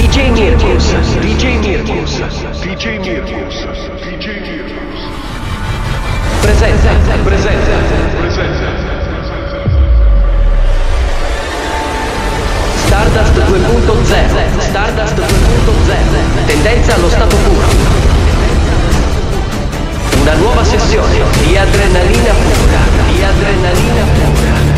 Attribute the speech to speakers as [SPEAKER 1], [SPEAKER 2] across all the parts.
[SPEAKER 1] DJ Mirkus, DJ Mirkus, DJ Mirkus, DJ Mirkus. Presenta, presenta, presenta. Stardust 2.0, Stardust 2.0, tendenza allo stato puro. Una nuova sessione di adrenalina pura, di adrenalina pura.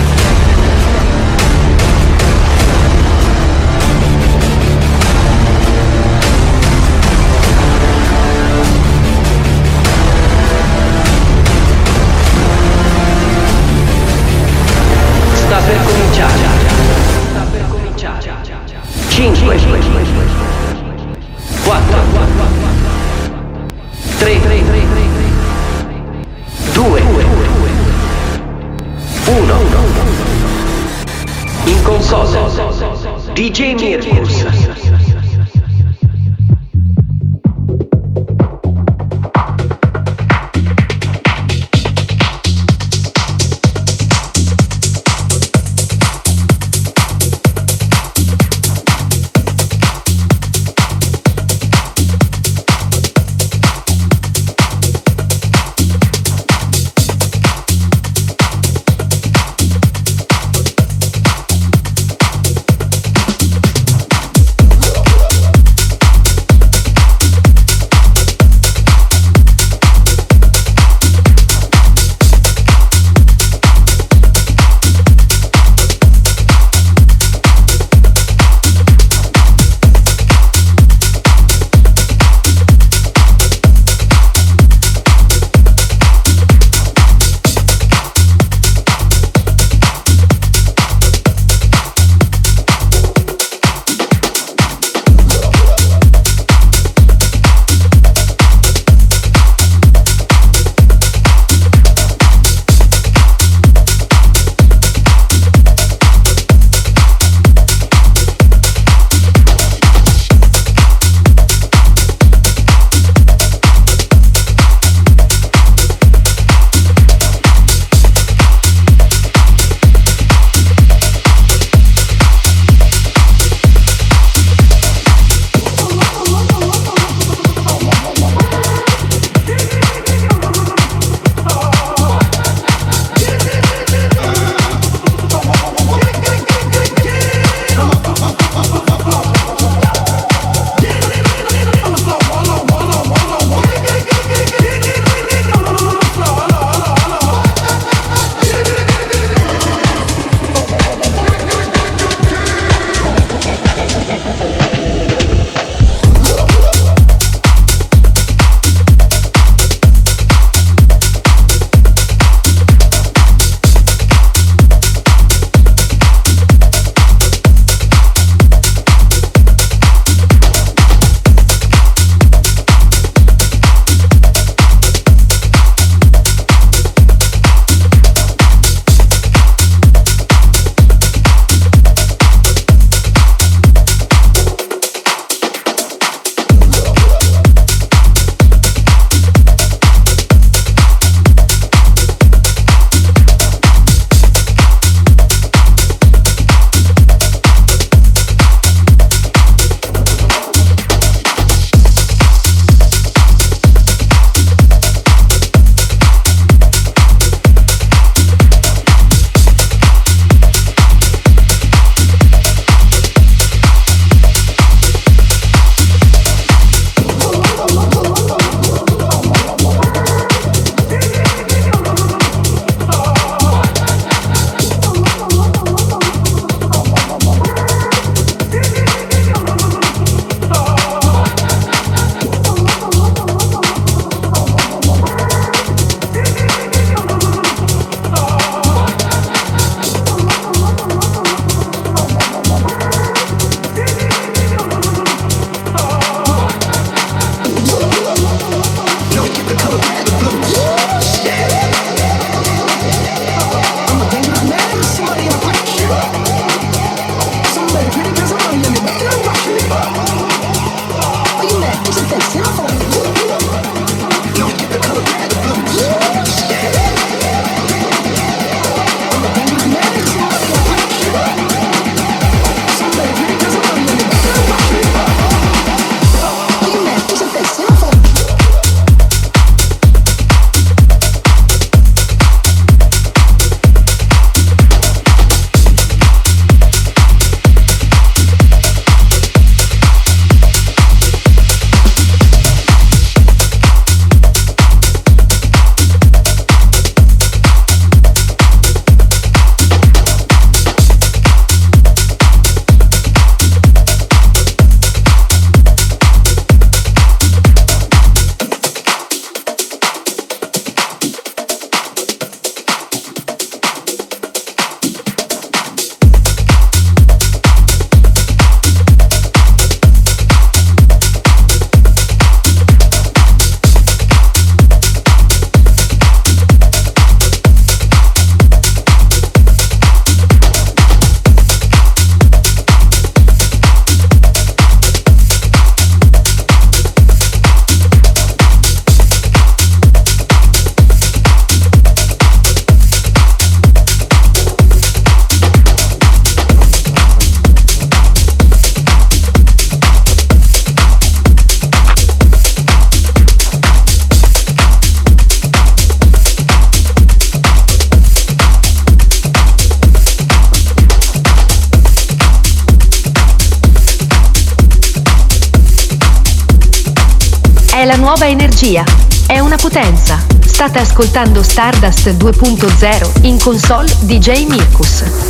[SPEAKER 2] State ascoltando Stardust 2.0 in console DJ Mirkus.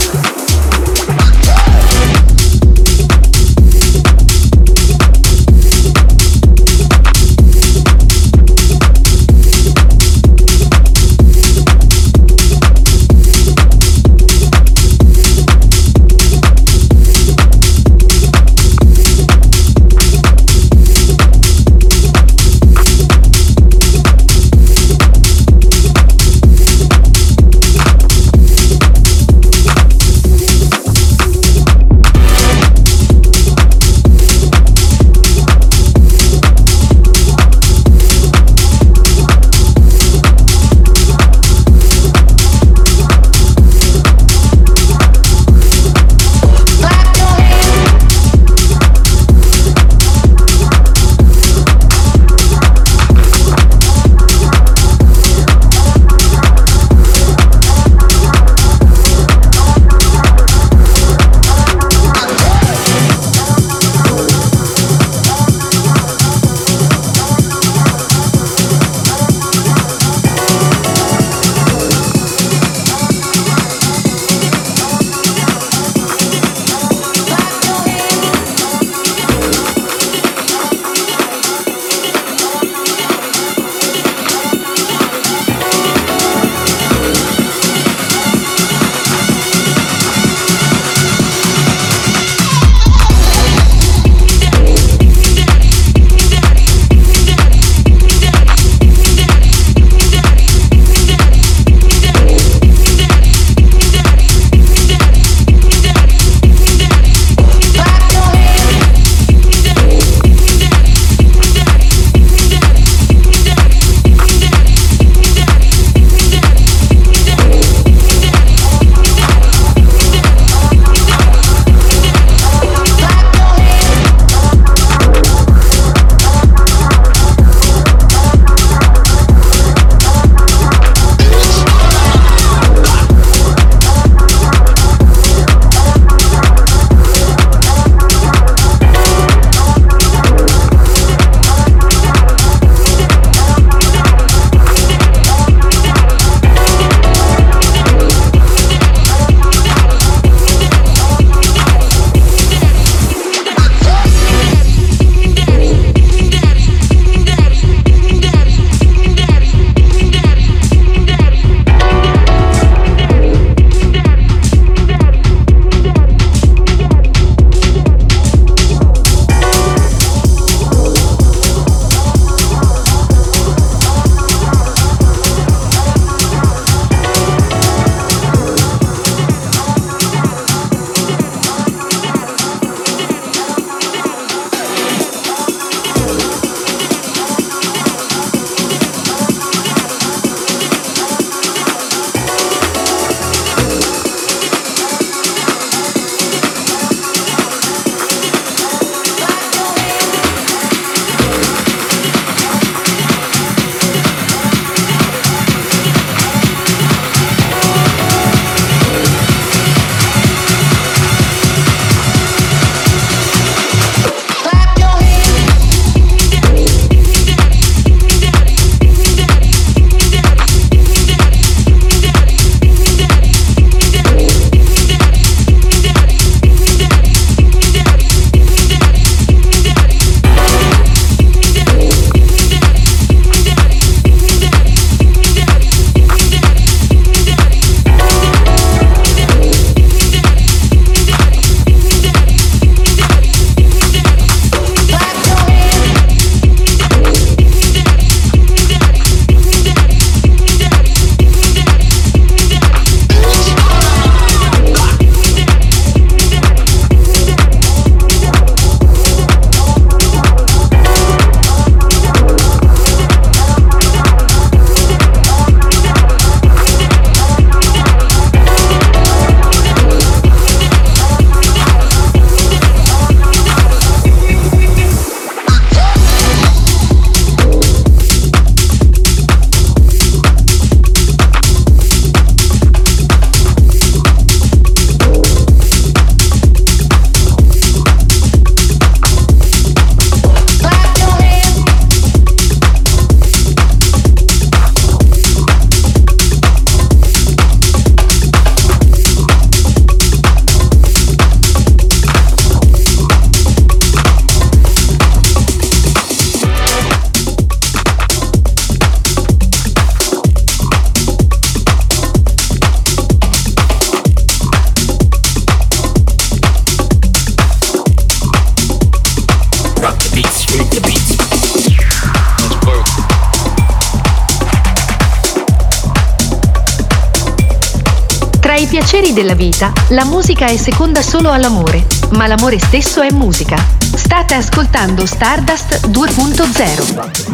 [SPEAKER 2] Della vita, la musica è seconda solo all'amore, ma l'amore stesso è musica. State ascoltando Stardust 2.0.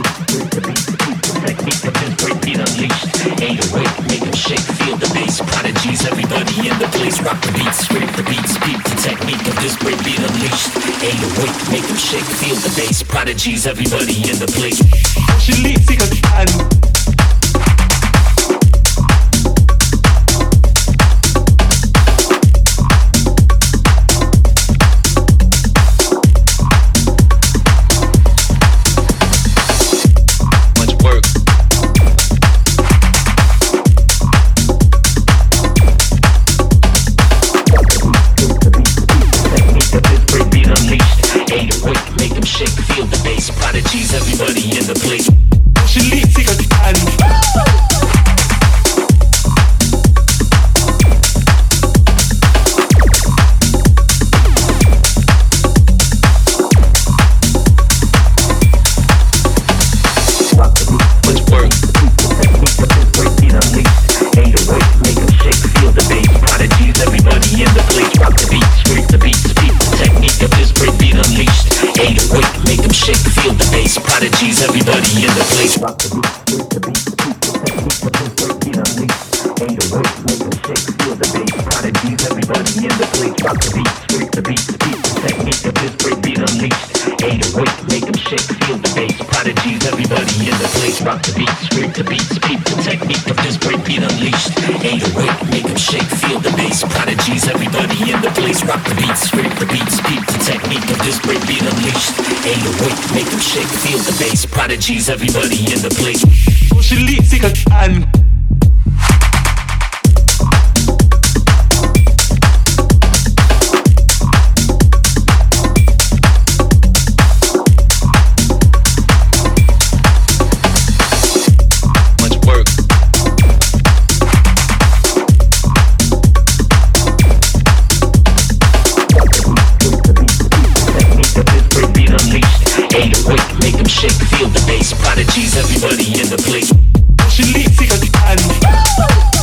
[SPEAKER 3] Everybody in the place, rock the beats, scrape the beats, beat the technique of this great beat unleashed. Ain't awake, make them shake, feel the bass, prodigies, everybody in the place.
[SPEAKER 4] She leaves,
[SPEAKER 3] feel the bass, prodigies, everybody in the place.
[SPEAKER 4] She leaves, because I'm.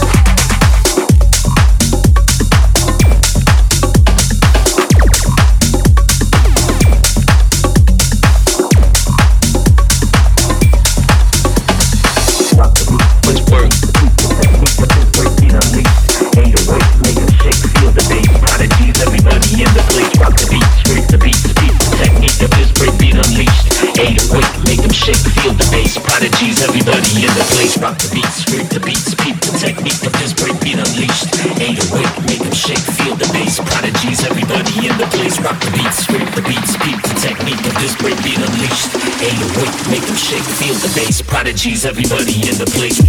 [SPEAKER 3] Everybody in the place, rock the beats, scrape the beats, peep the technique of this break beat unleashed. Ain't awake, make them shake, feel the bass. Prodigies, everybody in the place, rock the beats, scrape the beats, peep the technique of this break beat unleashed. Ain't awake, make them shake, feel the bass. Prodigies, everybody in the place.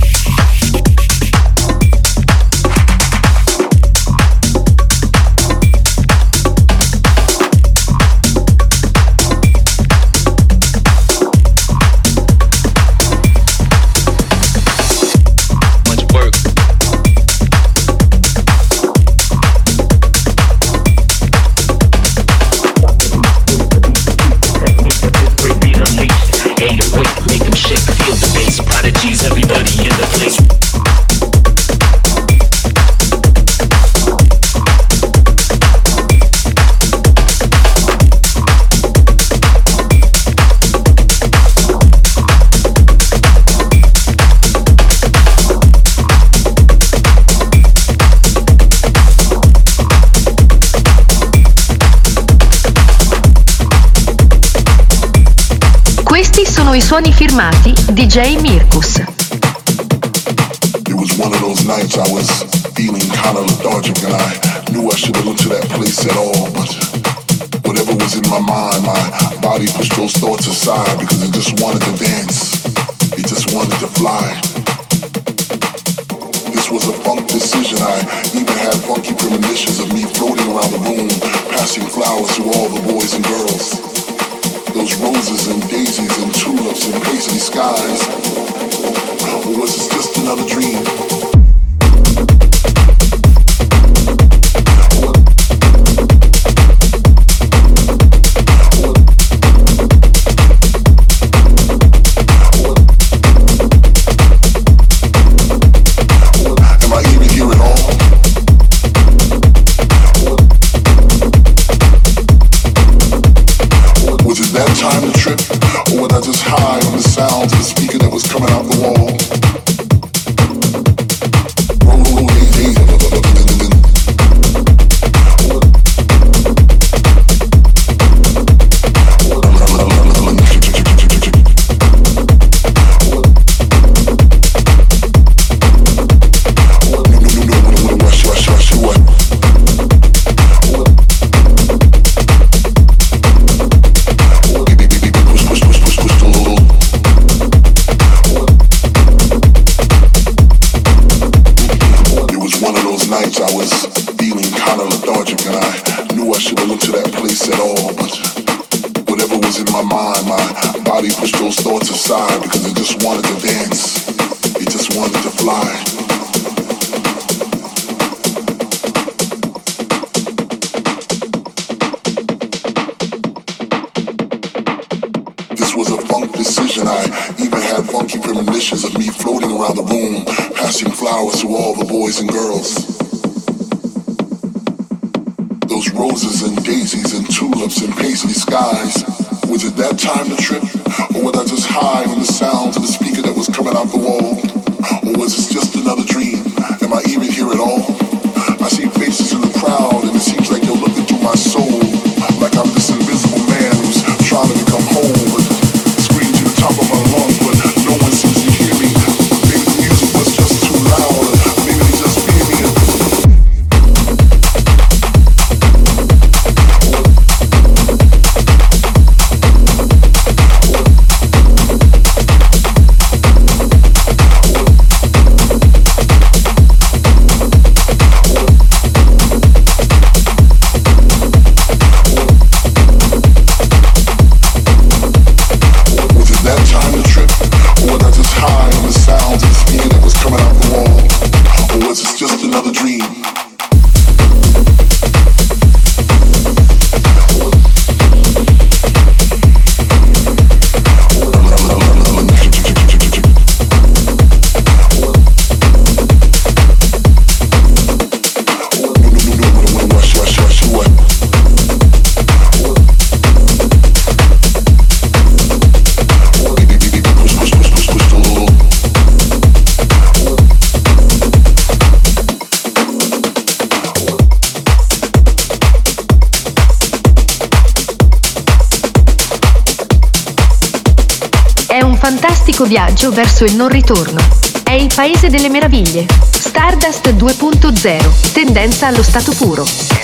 [SPEAKER 2] I suoni firmati DJ Mirkus.
[SPEAKER 5] It was one of those nights I was feeling kind of lethargic and I knew I shouldn't look to that place at all, but whatever was in my mind, my body pushed those thoughts aside because it just wanted to dance. It just wanted to fly. This was a funk decision. I even had funky premonitions of me floating around the room, passing flowers to all the boys and girls those roses and daisies and tulips and paisley skies? Or was it just another dream? funky premonitions of me floating around the room, passing flowers to all the boys and girls. Those roses and daisies and tulips and paisley skies. Was it that time to trip? Or was I just high on the sounds of the speaker that was coming out the wall? Or was it just another dream?
[SPEAKER 2] È un fantastico viaggio verso il non ritorno. È il paese delle meraviglie. Stardust 2.0, tendenza allo stato puro.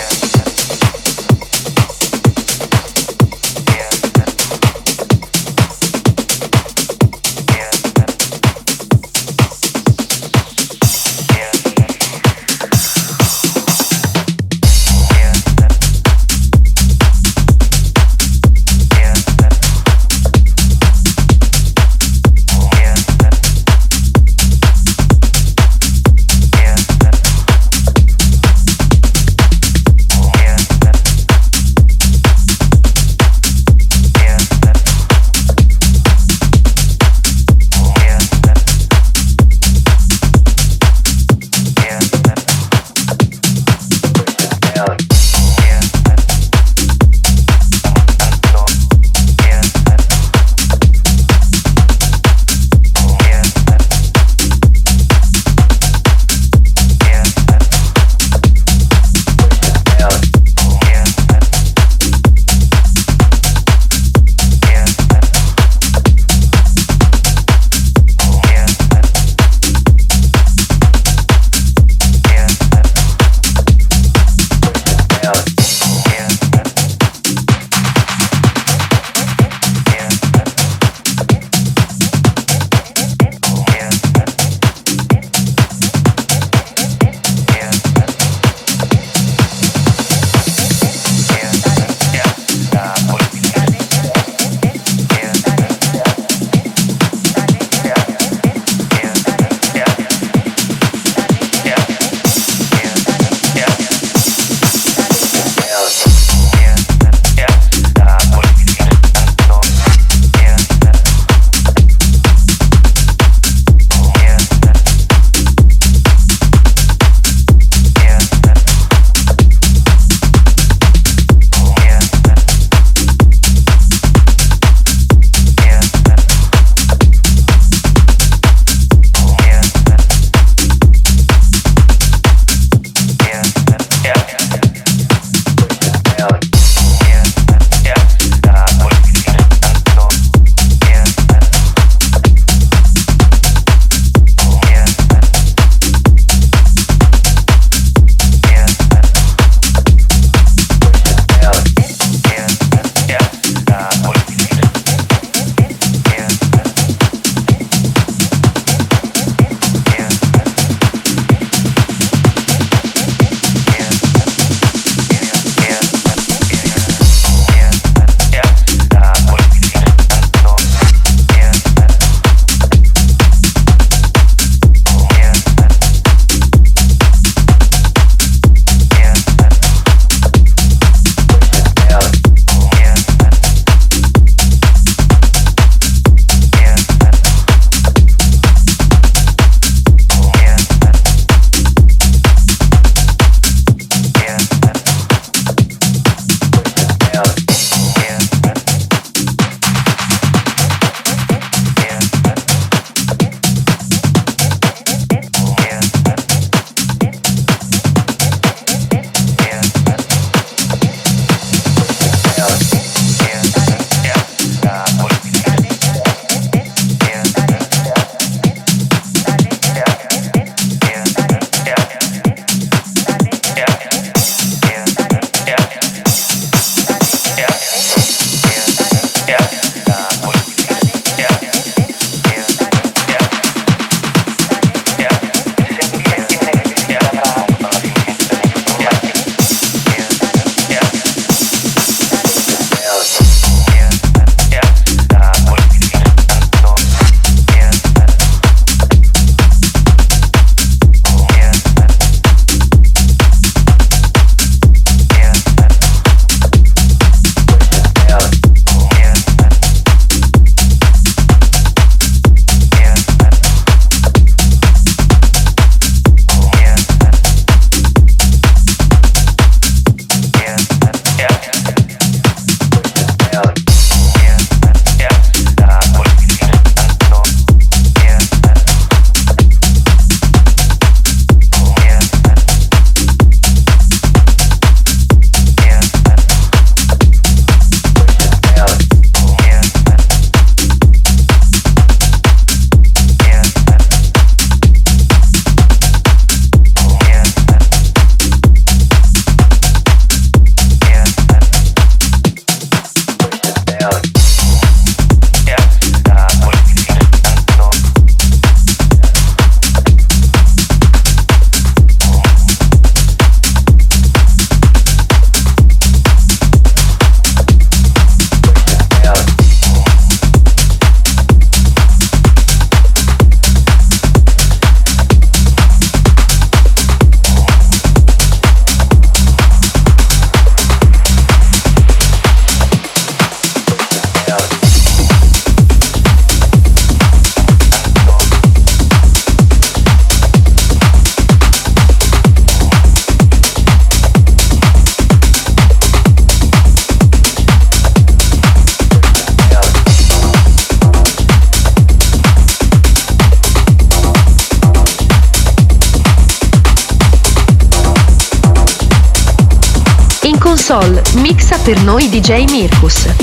[SPEAKER 2] Per noi DJ Mirkus.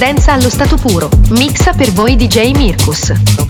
[SPEAKER 2] Tendenza allo stato puro. Mixa per voi DJ Mirkus.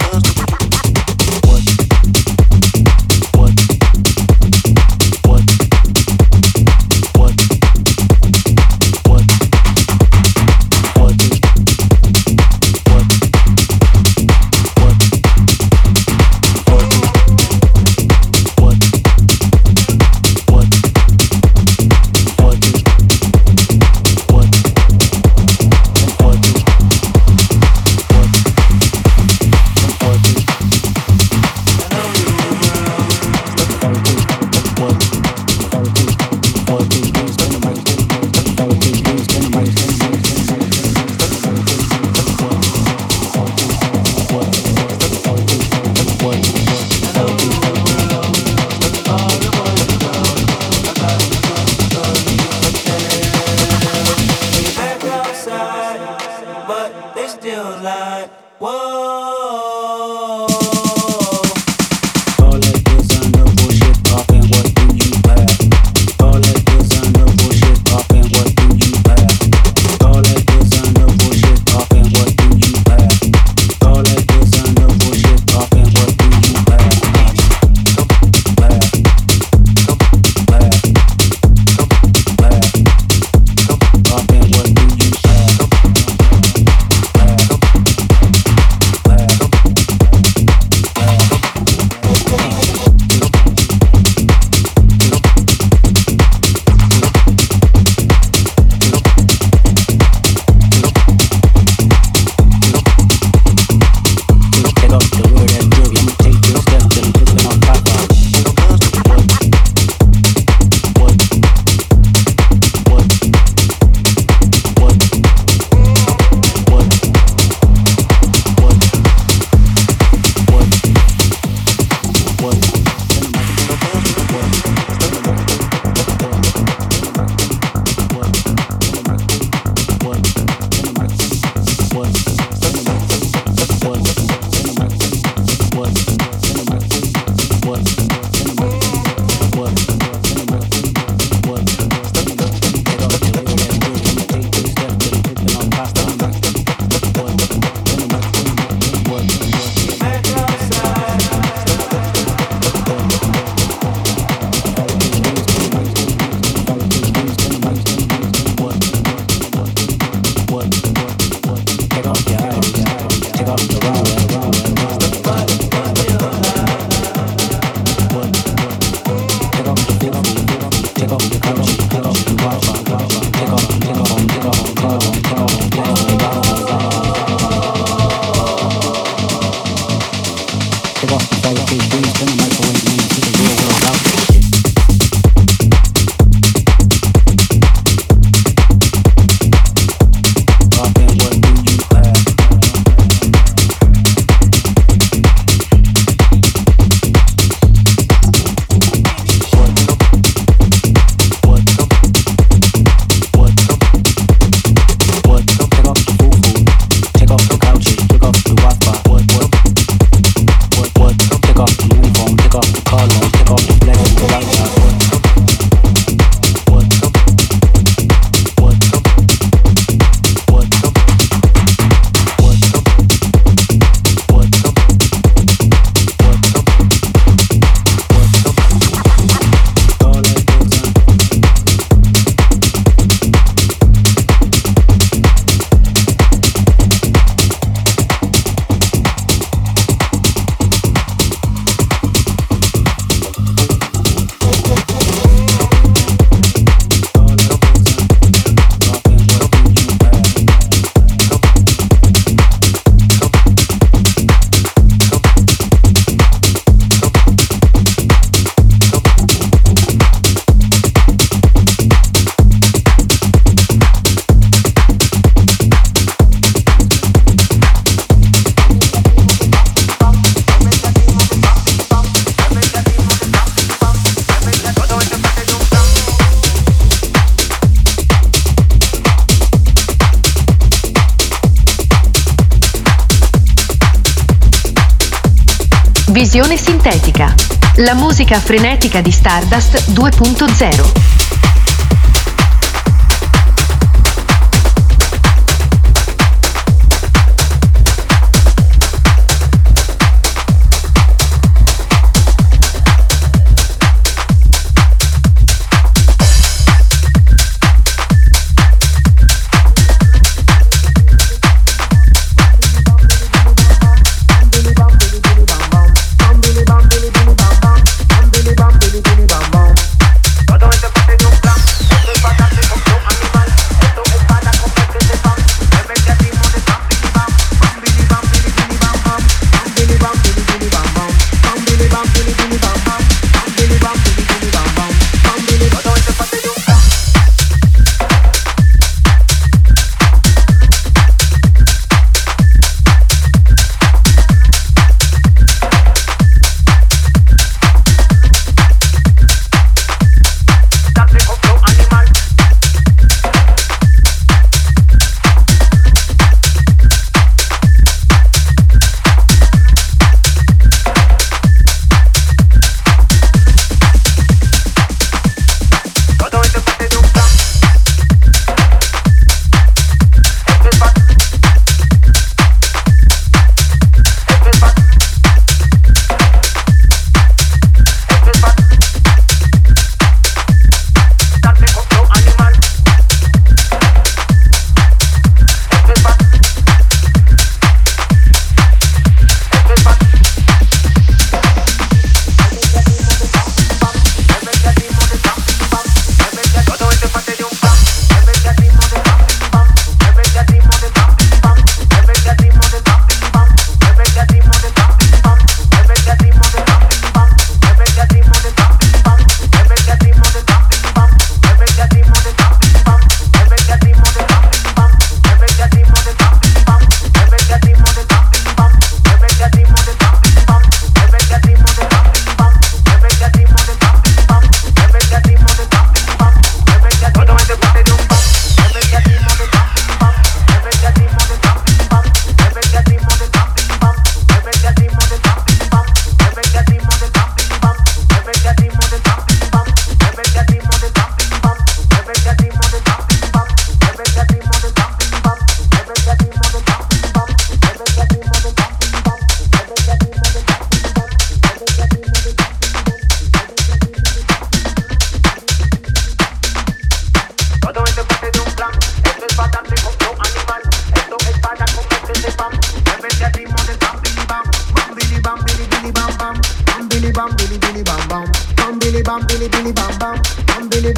[SPEAKER 2] La musica frenetica di Stardust 2.0.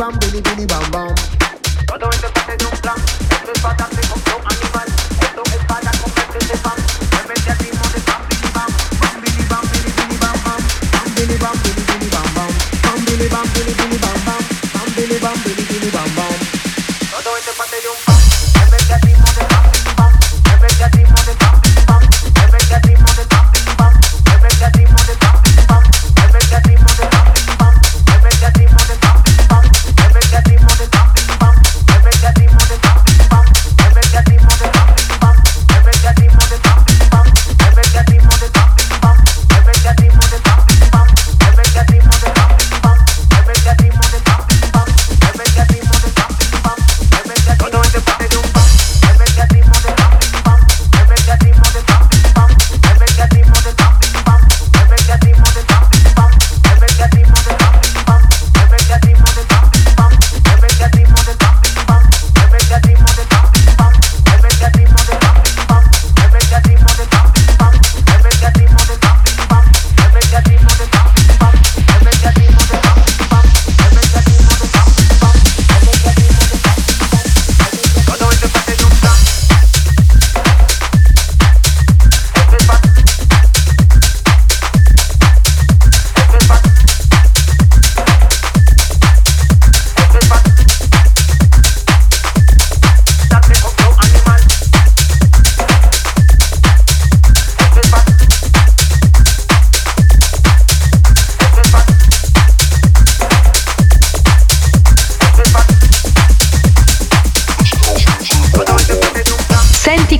[SPEAKER 2] bam, bili, bili, bam, bam. Todo esto es parte de un plan. Esto es bastante complejo.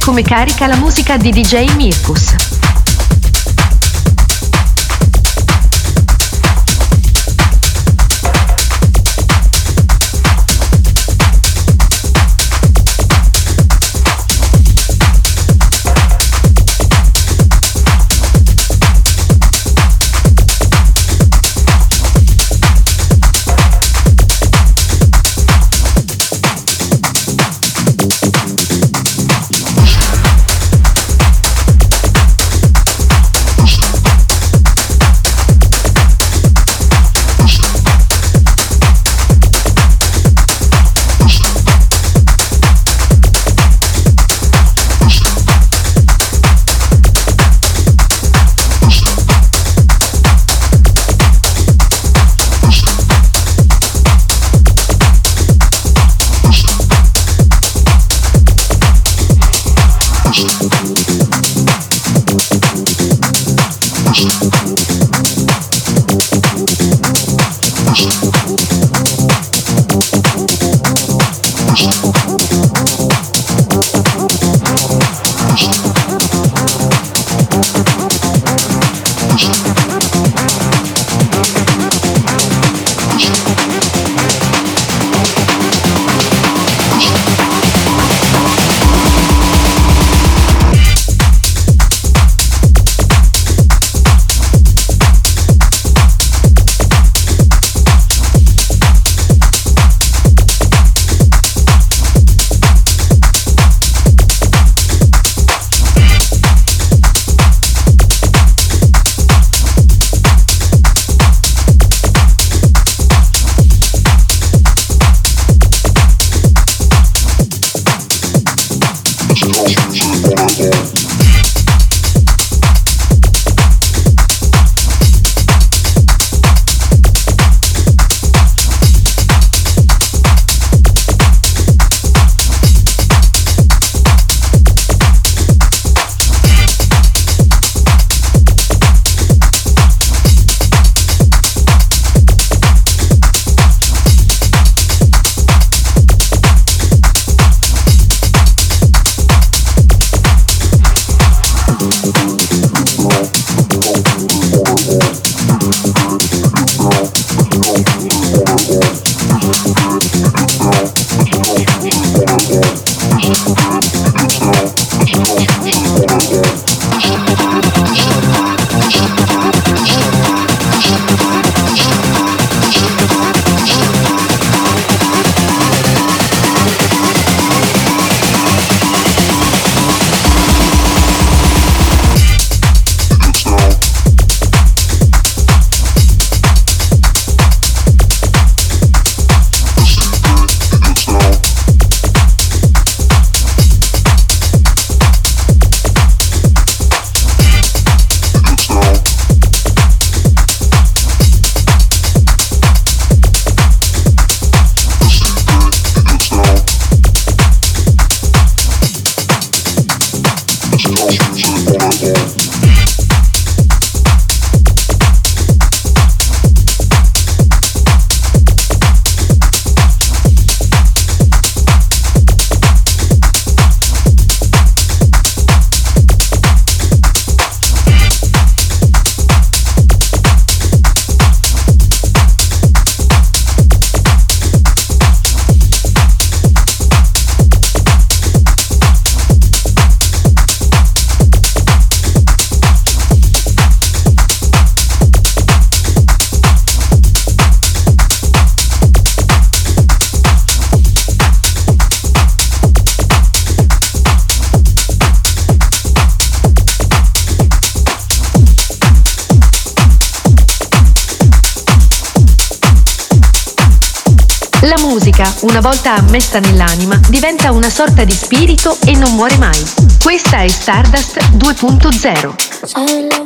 [SPEAKER 2] Come carica la musica di DJ Mirkus. Volta ammessa nell'anima, diventa una sorta di spirito e non muore mai. Questa è Stardust 2.0.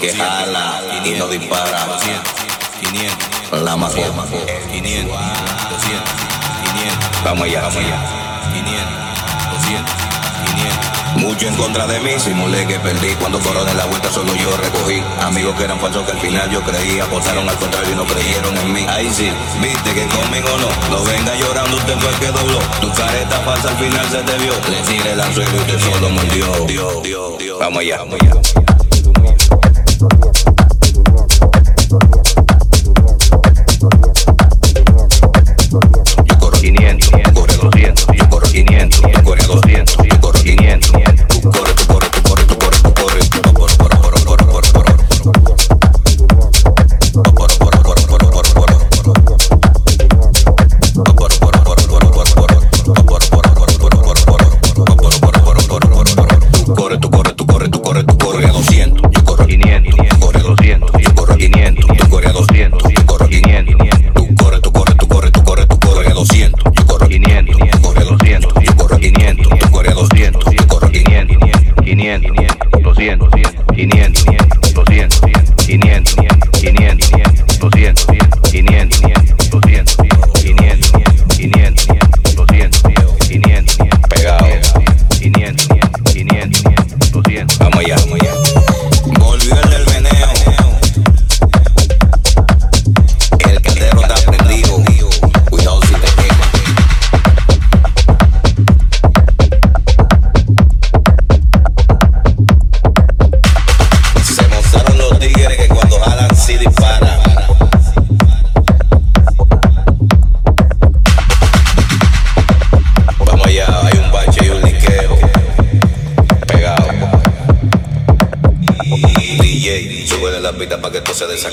[SPEAKER 6] que jala y no dispara. 500, la mafia, 500, 200, 500. Vamos allá, vamos allá. 500, 200. Mucho en contra de mí, simulé que perdí. Cuando fueron en la vuelta solo yo recogí. Amigos que eran falsos que al final yo creía. Votaron al contrario y no creyeron en mí. Ahí sí, viste que conmigo no. No venga llorando, usted fue el que dobló. Tu careta falsa al final se te vio. Le tiré el anzuelo y usted solo mordió. Vamos allá, vamos allá.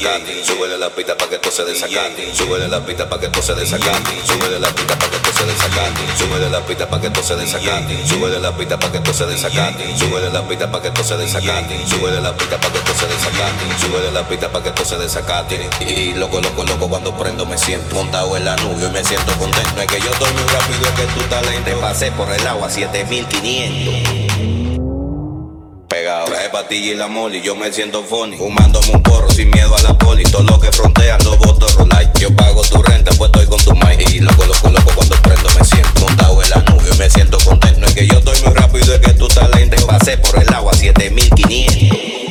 [SPEAKER 6] desacate. Súbele la pita pa que esto se desacate. Súbele la pita pa que esto se desacate. Súbele la pita pa que esto se desacate. Súbele la pita pa que esto se desacate. Súbele la pita pa que esto se desacate. Súbele la pita pa que esto se desacate. Súbele la pita para que esto se desacate. Súbele la pita pa que esto se desacate. Y loco, loco, loco, cuando prendo me siento montado en la nube y me siento contento. Es que yo estoy muy rápido, es que tu talento. Pasé por el agua 7500. Patilla y la moli, yo me siento funny. Fumándome un porro sin miedo a la poli. Todo lo que frontean los votos rolay. Yo pago tu renta, pues estoy con tu maíz. Y loco, loco, loco, cuando prendo me siento montado en la nube. Me siento contento. Es que yo estoy muy rápido, es que tu talento. Pasé por el agua 7500.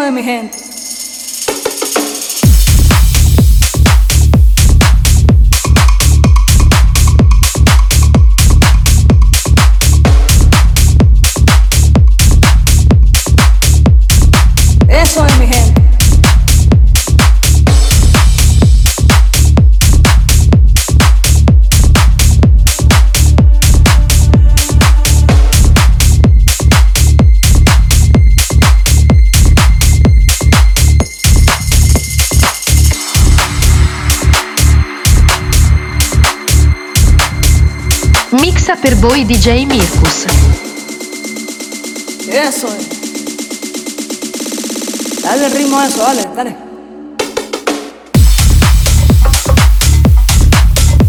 [SPEAKER 7] de mi gente.
[SPEAKER 2] voi DJ Mirkus.
[SPEAKER 7] Eso es. Dale el ritmo a eso, dale, dale.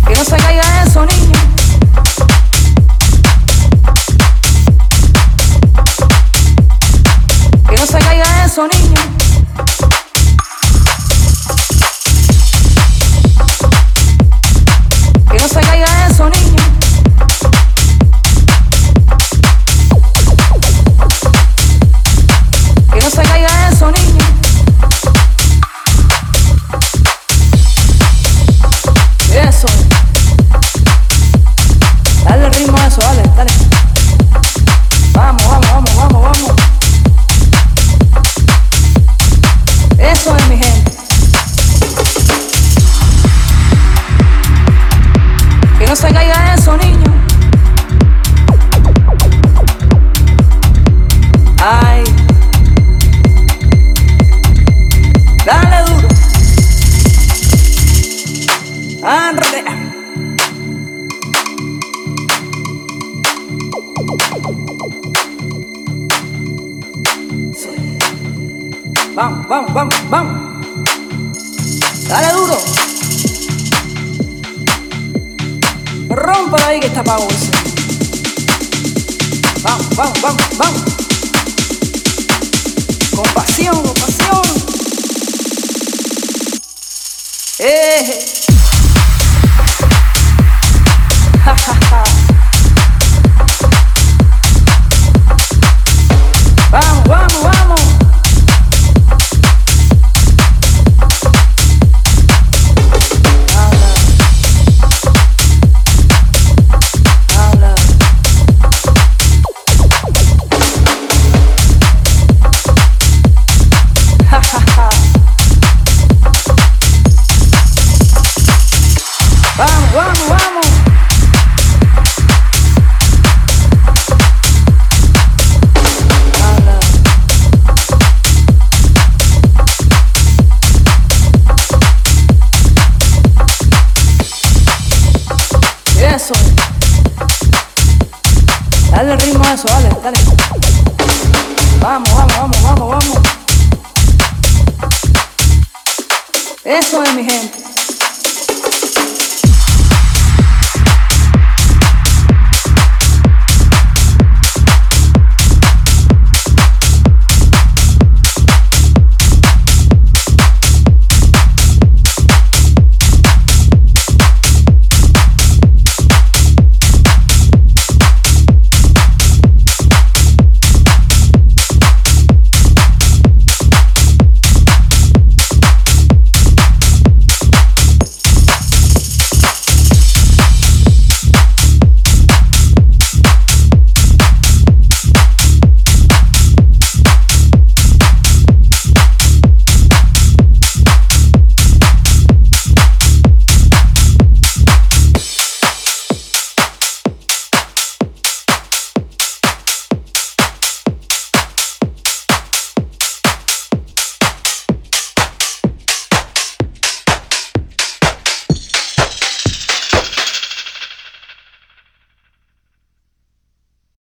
[SPEAKER 7] Que no se caiga eso, niño.